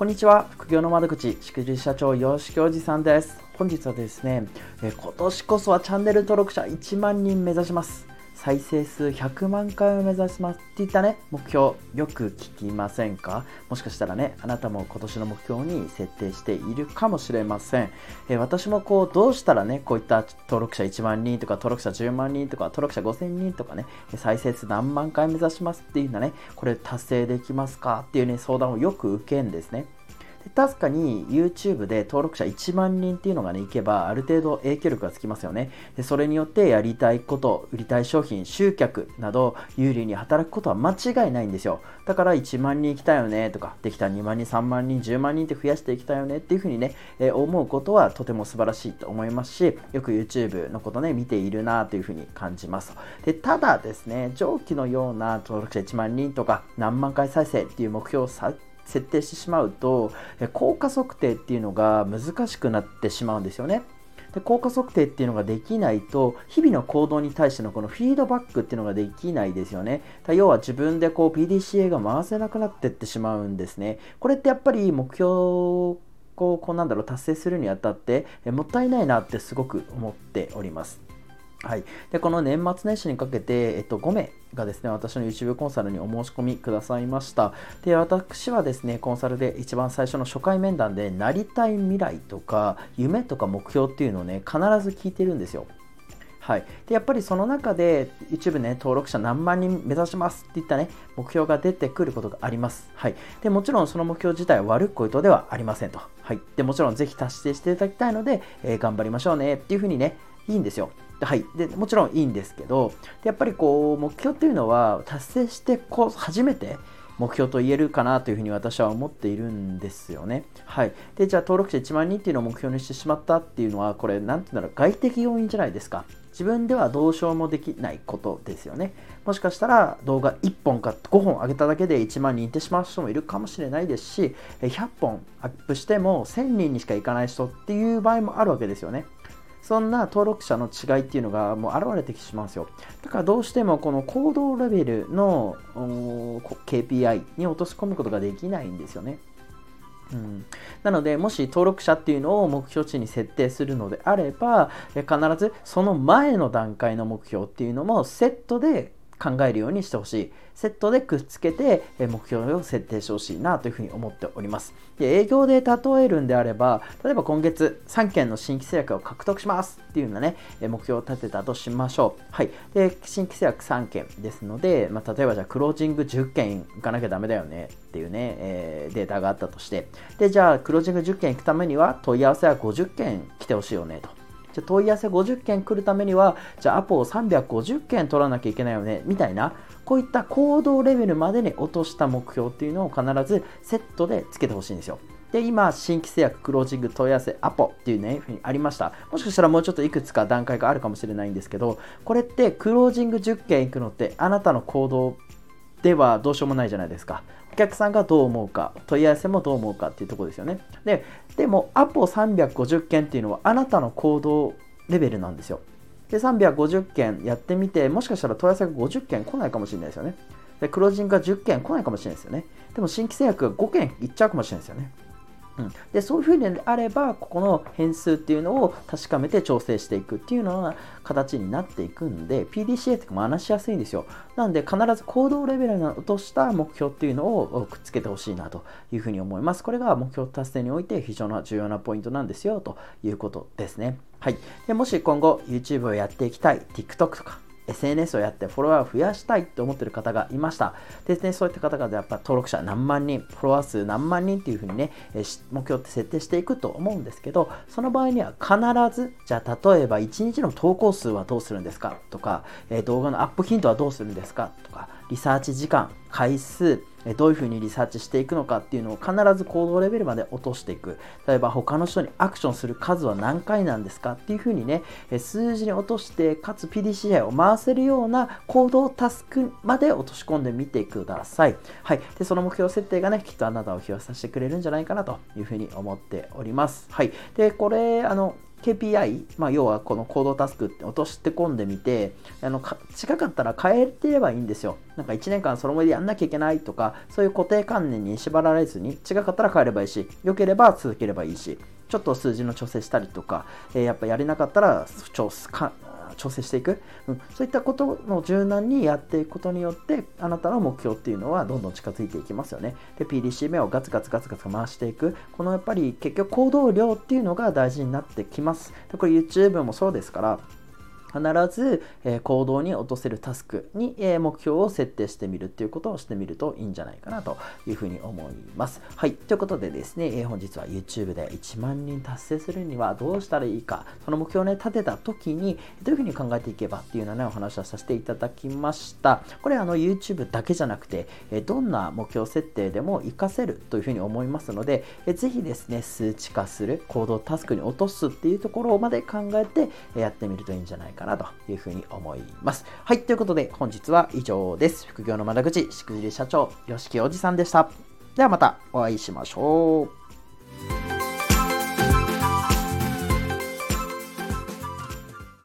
こんにちは。副業の窓口しくじ社長よしきおじさんです。本日はですねえ今年こそはチャンネル登録者1万人目指します。再生数100万回を目指しますっていったね目標。よく聞きませんか？もしかしたらねあなたも今年の目標に設定しているかもしれません、え私もこうどうしたらねこういった登録者1万人とか登録者10万人とか登録者5000人とかね再生数何万回目指しますっていうのはね。これ達成できますか？っていうね相談をよく受けんですね。で確かに YouTube で登録者1万人っていうのがね、いけば、ある程度影響力がつきますよね。でそれによってやりたいこと、売りたい商品、集客など、有利に働くことは間違いないんですよ。だから1万人行きたいよねとか、できた2万人、3万人、10万人って増やしていきたいよねっていうふうにね、えー、思うことはとても素晴らしいと思いますし、よく YouTube のことね、見ているなというふうに感じます。でただですね、上記のような登録者1万人とか、何万回再生っていう目標を設定してしまうと効果測定っていうのが難しくなってしまうんですよね。で効果測定っていうのができないと日々の行動に対してのこのフィードバックっていうのができないですよね。要は自分でこう PDCA が回せなくなってってしまうんですね。これってやっぱり目標をこうなんだろう達成するにあたってもったいないなってすごく思っております。はい、でこの年末年始にかけて、えっと、5名がですね私の YouTube コンサルにお申し込みくださいました。で私はですねコンサルで一番最初の初回面談でなりたい未来とか夢とか目標っていうのをね必ず聞いてるんですよ。はい、でやっぱりその中で YouTube ね登録者何万人目指しますっていったね目標が出てくることがあります、はい、でもちろんその目標自体は悪いことではありませんと、はい、でもちろんぜひ達成していただきたいので、えー、頑張りましょうねっていうふうにねいいんですよはい、でもちろんいいんですけどやっぱりこう目標っていうのは達成してこう初めて目標と言えるかなというふうに私は思っているんですよね。はい。で、じゃあ登録者1万人っていうのを目標にしてしまったっていうのは、これ、なんていうんだろう、外的要因じゃないですか。自分ではどうしようもできないことですよね。もしかしたら動画1本か5本上げただけで1万人いってしまう人もいるかもしれないですし、100本アップしても1000人にしかいかない人っていう場合もあるわけですよね。そんな登録者の違いっていうのがもう現れてきしまうんですよ。だからどうしてもこの行動レベルの KPI に落とし込むことができないんですよね。うん、なので、もし登録者っていうのを目標値に設定するのであれば、必ずその前の段階の目標っていうのもセットで考えるようにしてほしい。セットでくっつけて目標を設定してほしいなというふうに思っております。で営業で例えるんであれば、例えば今月3件の新規制約を獲得しますっていうようなね、目標を立てたとしましょう。はい。で、新規制約3件ですので、まあ、例えばじゃあクロージング10件いかなきゃダメだよねっていうね、えー、データがあったとして、で、じゃあクロージング10件行くためには問い合わせは50件来てほしいよねと。じゃ問い合わせ50件来るためには、じゃあアポを350件取らなきゃいけないよね、みたいな、こういった行動レベルまでに落とした目標っていうのを必ずセットでつけてほしいんですよ。で、今、新規制約、クロージング、問い合わせ、アポっていうね、ふうにありました。もしかしたらもうちょっといくつか段階があるかもしれないんですけど、これってクロージング10件いくのってあなたの行動ではどうしようもないじゃないですか。お客さんがどう思うか、問い合わせもどう思うかっていうとこですよね。で、でも、アポ350件っていうのはあなたの行動レベルなんですよ。で、350件やってみて、もしかしたら問い合わせが50件来ないかもしれないですよね。で、クロージングが10件来ないかもしれないですよね。でも新規制約が5件いっちゃうかもしれないですよね。うん、でそういうふうにあればここの変数っていうのを確かめて調整していくっていうのが形になっていくんで PDCA って話しやすいんですよ。なんで必ず行動レベルに落とした目標っていうのをくっつけてほしいなというふうに思います。これが目標達成において非常に重要なポイントなんですよということですね。はい。でもし今後 YouTube をやっていきたい TikTok とか SNS をやってフォロワーを増やしたいと思ってる方がいました。でね、そういった方々やっぱ登録者何万人、フォロワー数何万人っていうふうにね、目標って設定していくと思うんですけど、その場合には必ず、じゃあ例えば1日の投稿数はどうするんですかとか、え動画のアップ頻度はどうするんですかとか、リサーチ時間、回数、どういうふうにリサーチしていくのかっていうのを必ず行動レベルまで落としていく。例えば他の人にアクションする数は何回なんですか？っていうふうにね、数字に落として、かつ PDCA を回せるような行動タスクまで落とし込んでみてください。はい。で、その目標設定がね、きっとあなたを引き寄せてくれるんじゃないかなというふうに思っております。はい。で、これ、あの、KPI、まあ、要はこの行動タスクって落として込んでみてあの近かったら変えてればいいんですよ。なんか1年間そのままでやんなきゃいけないとかそういう固定観念に縛られずに近かったら変えればいいし良ければ続ければいいしちょっと数字の調整したりとか、えー、やっぱやれなかったら調調整していく、うん、そういったことの柔軟にやっていくことによってあなたの目標っていうのはどんどん近づいていきますよね。で PDCA をガツガツガツガツ回していく。このやっぱり結局行動量っていうのが大事になってきます。でこれ YouTube もそうですから必ず、え、行動に落とせるタスクに、え、目標を設定してみるっていうことをしてみるといいんじゃないかなというふうに思います。はい。ということでですね、え、本日は YouTube で1万人達成するにはどうしたらいいか、その目標をね、立てた時にどういうふうに考えていけばっていうようなね、お話をさせていただきました。これあの YouTube だけじゃなくて、えどんな目標設定でも活かせるというふうに思いますので、えー、ぜひですね、数値化する行動タスクに落とすっていうところまで考えてやってみるといいんじゃないかかなというふうに思います。はい、ということで本日は以上です。副業の窓口、しくじり社長、吉木おじさんでした。ではまたお会いしましょう。